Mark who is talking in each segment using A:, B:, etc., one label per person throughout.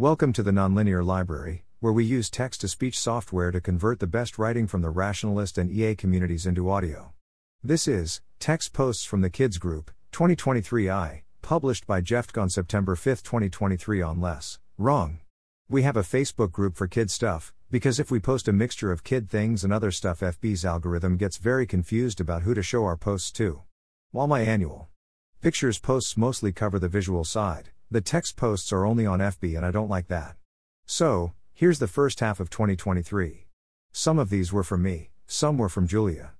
A: Welcome to the Nonlinear Library, where we use text to speech software to convert the best writing from the rationalist and EA communities into audio. This is Text Posts from the Kids Group, 2023 I, published by Jeff on September 5, 2023 on Less, Wrong. We have a Facebook group for kid stuff, because if we post a mixture of kid things and other stuff, FB's algorithm gets very confused about who to show our posts to. While my annual pictures posts mostly cover the visual side, the text posts are only on FB and I don't like that. So, here's the first half of 2023. Some of these were from me, some were from Julia.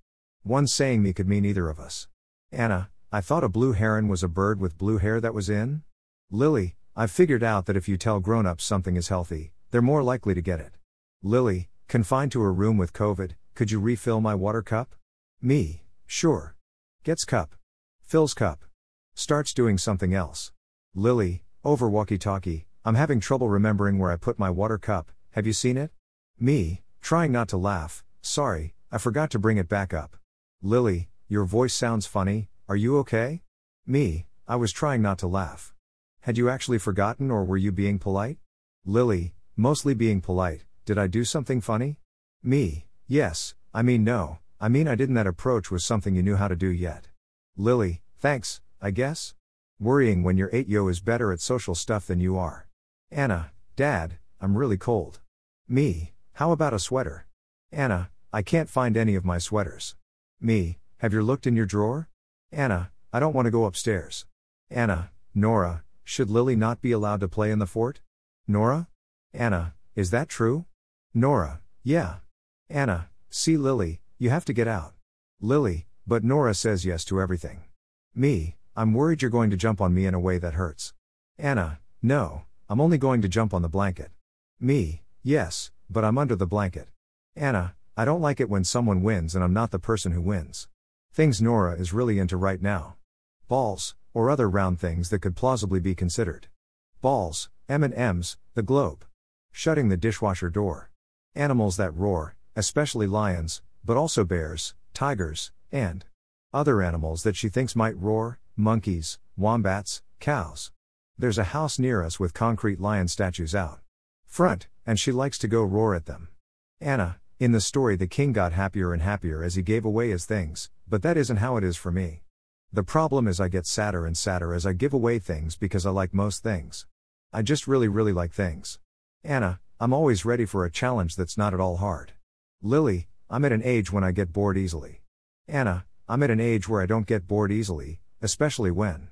A: One saying me could mean either of us. Anna, I thought a blue heron was a bird with blue hair that was in? Lily, I've figured out that if you tell grown ups something is healthy, they're more likely to get it. Lily, confined to her room with COVID, could you refill my water cup? Me, sure. Gets cup. Fills cup. Starts doing something else. Lily, over walkie talkie, I'm having trouble remembering where I put my water cup, have you seen it? Me, trying not to laugh, sorry, I forgot to bring it back up. Lily, your voice sounds funny, are you okay? Me, I was trying not to laugh. Had you actually forgotten or were you being polite? Lily, mostly being polite, did I do something funny? Me, yes, I mean no, I mean I didn't that approach was something you knew how to do yet. Lily, thanks, I guess? Worrying when your 8 yo is better at social stuff than you are. Anna, Dad, I'm really cold. Me, how about a sweater? Anna, I can't find any of my sweaters. Me, have you looked in your drawer? Anna, I don't want to go upstairs. Anna, Nora, should Lily not be allowed to play in the fort? Nora? Anna, is that true? Nora, yeah. Anna, see Lily, you have to get out. Lily, but Nora says yes to everything. Me, I'm worried you're going to jump on me in a way that hurts. Anna, no, I'm only going to jump on the blanket. Me, yes, but I'm under the blanket. Anna, I don't like it when someone wins and I'm not the person who wins. Things Nora is really into right now. Balls, or other round things that could plausibly be considered. Balls, M&Ms, the globe. Shutting the dishwasher door. Animals that roar, especially lions, but also bears, tigers, and other animals that she thinks might roar, monkeys, wombats, cows. There's a house near us with concrete lion statues out front, and she likes to go roar at them. Anna, in the story, the king got happier and happier as he gave away his things, but that isn't how it is for me. The problem is, I get sadder and sadder as I give away things because I like most things. I just really, really like things. Anna, I'm always ready for a challenge that's not at all hard. Lily, I'm at an age when I get bored easily. Anna, I'm at an age where I don't get bored easily, especially when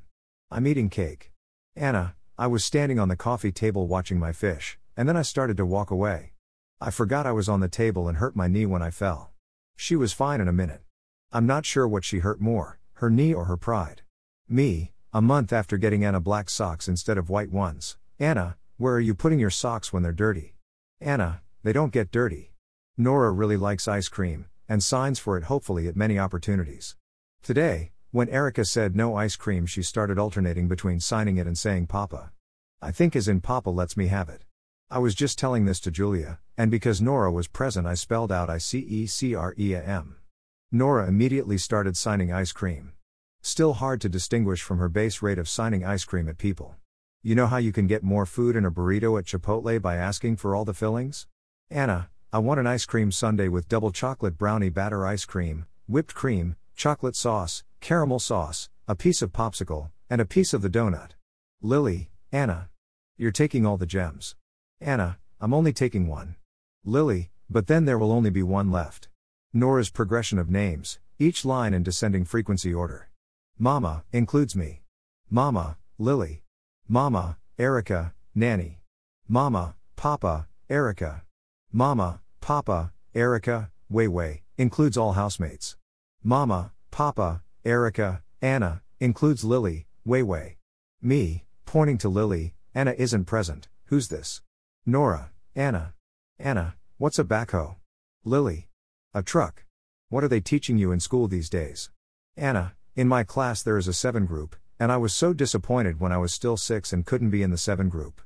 A: I'm eating cake. Anna, I was standing on the coffee table watching my fish, and then I started to walk away. I forgot I was on the table and hurt my knee when I fell. She was fine in a minute. I'm not sure what she hurt more, her knee or her pride. Me, a month after getting Anna black socks instead of white ones. Anna, where are you putting your socks when they're dirty? Anna, they don't get dirty. Nora really likes ice cream, and signs for it hopefully at many opportunities. Today, when Erica said no ice cream, she started alternating between signing it and saying Papa. I think as in Papa lets me have it. I was just telling this to Julia, and because Nora was present, I spelled out I C E C R E A M. Nora immediately started signing ice cream. Still hard to distinguish from her base rate of signing ice cream at people. You know how you can get more food in a burrito at Chipotle by asking for all the fillings? Anna, I want an ice cream sundae with double chocolate brownie batter ice cream, whipped cream, chocolate sauce, caramel sauce, a piece of popsicle, and a piece of the donut. Lily, Anna. You're taking all the gems. Anna, I'm only taking one. Lily, but then there will only be one left. Nora's progression of names, each line in descending frequency order. Mama, includes me. Mama, Lily. Mama, Erica, Nanny. Mama, Papa, Erica. Mama, Papa, Erica, Weiwei, includes all housemates. Mama, Papa, Erica, Anna, includes Lily, Weiwei. Me, pointing to Lily, Anna isn't present, who's this? Nora, Anna. Anna, what's a backhoe? Lily. A truck. What are they teaching you in school these days? Anna, in my class there is a 7 group, and I was so disappointed when I was still 6 and couldn't be in the 7 group.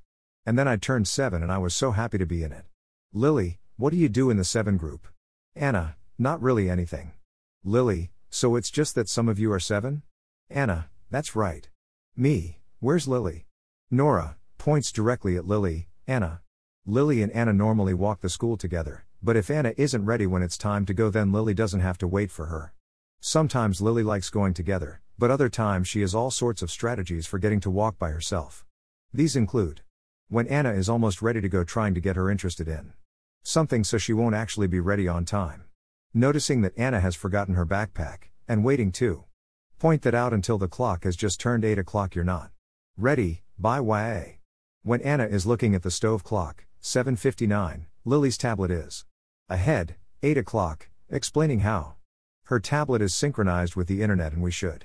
A: And then I turned 7 and I was so happy to be in it. Lily, what do you do in the 7 group? Anna, not really anything. Lily, so it's just that some of you are 7? Anna, that's right. Me, where's Lily? Nora, points directly at Lily, Anna. Lily and Anna normally walk the school together, but if Anna isn't ready when it's time to go, then Lily doesn't have to wait for her. Sometimes Lily likes going together, but other times she has all sorts of strategies for getting to walk by herself. These include when Anna is almost ready to go, trying to get her interested in something so she won't actually be ready on time. Noticing that Anna has forgotten her backpack, and waiting to point that out until the clock has just turned 8 o'clock, you're not ready, by way. When Anna is looking at the stove clock, 7:59, Lily's tablet is ahead, 8 o'clock, explaining how her tablet is synchronized with the internet and we should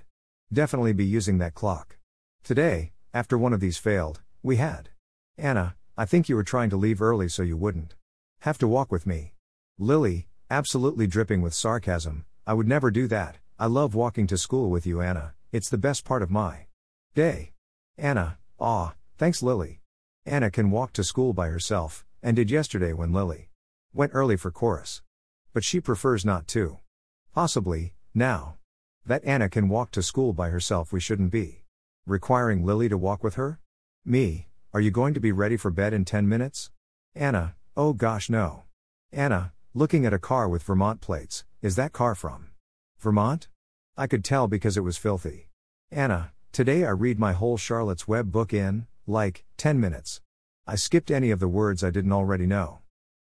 A: definitely be using that clock. Today, after one of these failed, we had Anna, I think you were trying to leave early so you wouldn't have to walk with me. Lily, absolutely dripping with sarcasm, I would never do that. I love walking to school with you, Anna, it's the best part of my day. Anna, ah, thanks, Lily. Anna can walk to school by herself, and did yesterday when Lily went early for chorus. But she prefers not to. Possibly, now that Anna can walk to school by herself, we shouldn't be requiring Lily to walk with her? Me, are you going to be ready for bed in 10 minutes? Anna, oh gosh, no. Anna, looking at a car with Vermont plates, is that car from Vermont? I could tell because it was filthy. Anna, today I read my whole Charlotte's Web book in, like, 10 minutes. I skipped any of the words I didn't already know.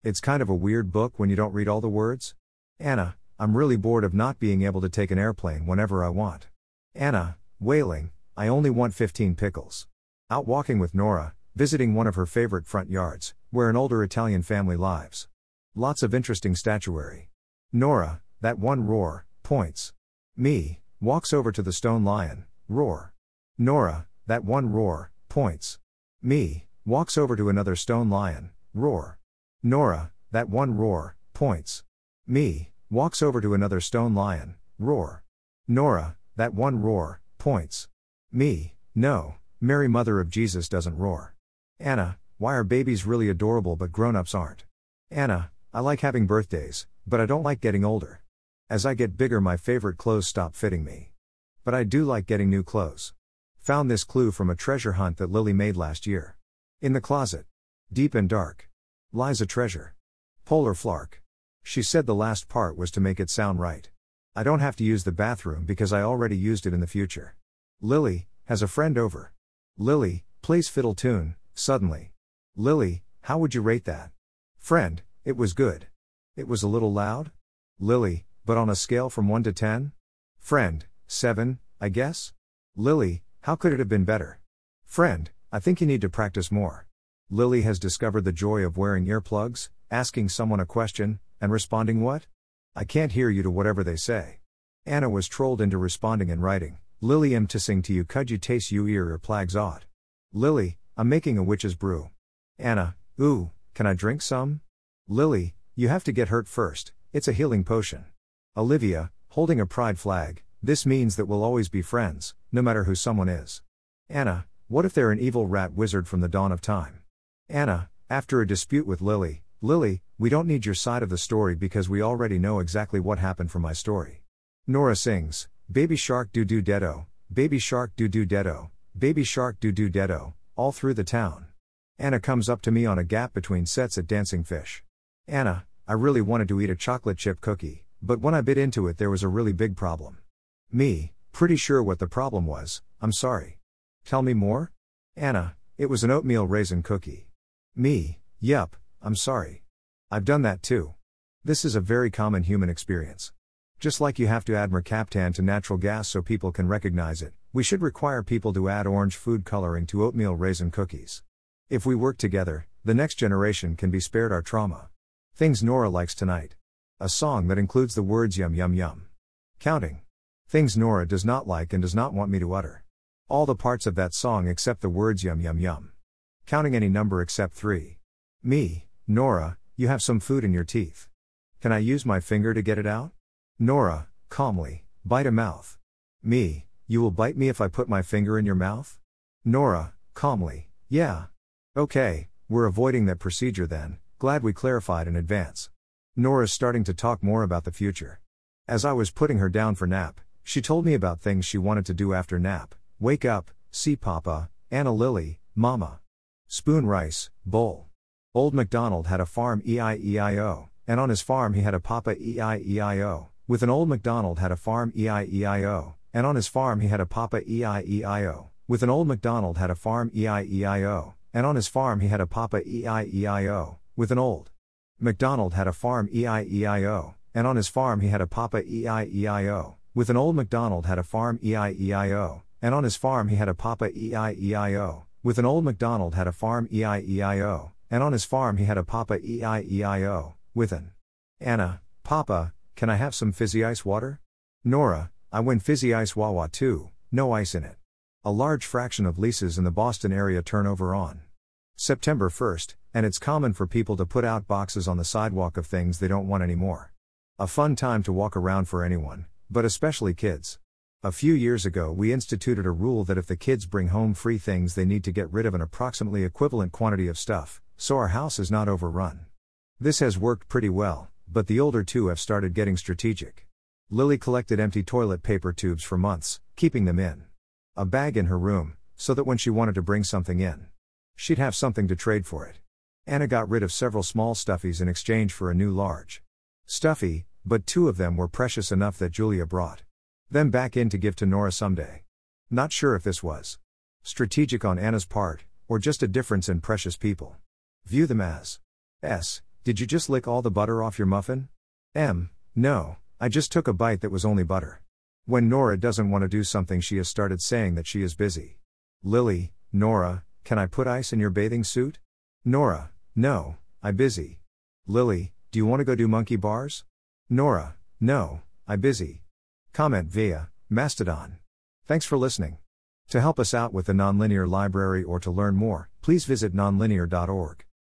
A: It's kind of a weird book when you don't read all the words. Anna, I'm really bored of not being able to take an airplane whenever I want. Anna, wailing, I only want 15 pickles. Out walking with Nora, visiting one of her favorite front yards, where an older Italian family lives. Lots of interesting statuary. Nora, that one roar, points. Me, walks over to the stone lion, roar. Nora, that one roar, points. Me, walks over to another stone lion, roar. Nora, that one roar, points. Me, walks over to another stone lion, roar. Nora, that one roar, points. Me, no, Mary Mother of Jesus doesn't roar. Anna, why are babies really adorable but grown ups aren't? Anna, I like having birthdays, but I don't like getting older. As I get bigger, my favorite clothes stop fitting me. But I do like getting new clothes. Found this clue from a treasure hunt that Lily made last year. In the closet. Deep and dark. Lies a treasure. Polar flark. She said the last part was to make it sound right. I don't have to use the bathroom because I already used it in the future. Lily has a friend over. Lily plays fiddle tune, suddenly. Lily, how would you rate that? Friend, it was good. It was a little loud? Lily, but on a scale from 1 to 10? Friend, 7, I guess? Lily, how could it have been better? Friend, I think you need to practice more. Lily has discovered the joy of wearing earplugs, asking someone a question, and responding what? I can't hear you to whatever they say. Anna was trolled into responding in writing. Lily am to sing to you could you taste you ear or plagues odd. Lily, I'm making a witch's brew. Anna, ooh, can I drink some? Lily, you have to get hurt first, it's a healing potion. Olivia, holding a pride flag, this means that we'll always be friends, no matter who someone is. Anna, what if they're an evil rat wizard from the dawn of time? Anna, after a dispute with Lily, Lily, we don't need your side of the story because we already know exactly what happened from my story. Nora sings, Baby Shark Doo Doo Dedo, Baby Shark Doo Doo Dedo, Baby Shark Doo Doo Dedo, all through the town. Anna comes up to me on a gap between sets at Dancing Fish. Anna, I really wanted to eat a chocolate chip cookie, but when I bit into it, there was a really big problem. Me, pretty sure what the problem was, I'm sorry. Tell me more? Anna, it was an oatmeal raisin cookie. Me, yup, I'm sorry. I've done that too. This is a very common human experience. Just like you have to add mercaptan to natural gas so people can recognize it, we should require people to add orange food coloring to oatmeal raisin cookies. If we work together, the next generation can be spared our trauma. Things Nora likes tonight. A song that includes the words yum yum yum. Counting. Things Nora does not like and does not want me to utter. All the parts of that song except the words yum yum yum. Counting any number except three. Me, Nora, you have some food in your teeth. Can I use my finger to get it out? Nora, calmly, bite a mouth. Me, you will bite me if I put my finger in your mouth? Nora, calmly, yeah. Okay, we're avoiding that procedure then, glad we clarified in advance. Nora's starting to talk more about the future. As I was putting her down for nap, she told me about things she wanted to do after nap wake up, see Papa, Anna Lily, Mama. Spoon rice, bowl. Old MacDonald had a farm EIEIO, and on his farm he had a papa EIEIO. With an old MacDonald had a farm EIEIO, and on his farm he had a papa EIEIO. With an old MacDonald had a farm EIEIO, and on his farm he had a papa EIEIO. With an old MacDonald had a farm EIEIO, and on his farm he had a papa EIEIO. With an old MacDonald had a farm EIEIO, and on his farm he had a papa EIEIO. With an old MacDonald had a farm EIEIO, and on his farm he had a papa EIEIO. With an Anna, Papa, can I have some fizzy ice water? Nora, I win fizzy ice Wawa too, no ice in it. A large fraction of leases in the Boston area turn over on September 1st, and it's common for people to put out boxes on the sidewalk of things they don't want anymore. A fun time to walk around for anyone, but especially kids. A few years ago, we instituted a rule that if the kids bring home free things, they need to get rid of an approximately equivalent quantity of stuff, so our house is not overrun. This has worked pretty well, but the older two have started getting strategic. Lily collected empty toilet paper tubes for months, keeping them in a bag in her room, so that when she wanted to bring something in, she'd have something to trade for it. Anna got rid of several small stuffies in exchange for a new large stuffy, but two of them were precious enough that Julia brought them back in to give to Nora someday. Not sure if this was strategic on Anna's part, or just a difference in precious people. View them as S. Did you just lick all the butter off your muffin? M. No, I just took a bite that was only butter. When Nora doesn't want to do something, she has started saying that she is busy. Lily, Nora, can I put ice in your bathing suit? Nora, no, I busy. Lily, do you want to go do monkey bars? Nora, no, I busy. Comment via Mastodon. Thanks for listening. To help us out with the Nonlinear Library or to learn more, please visit nonlinear.org.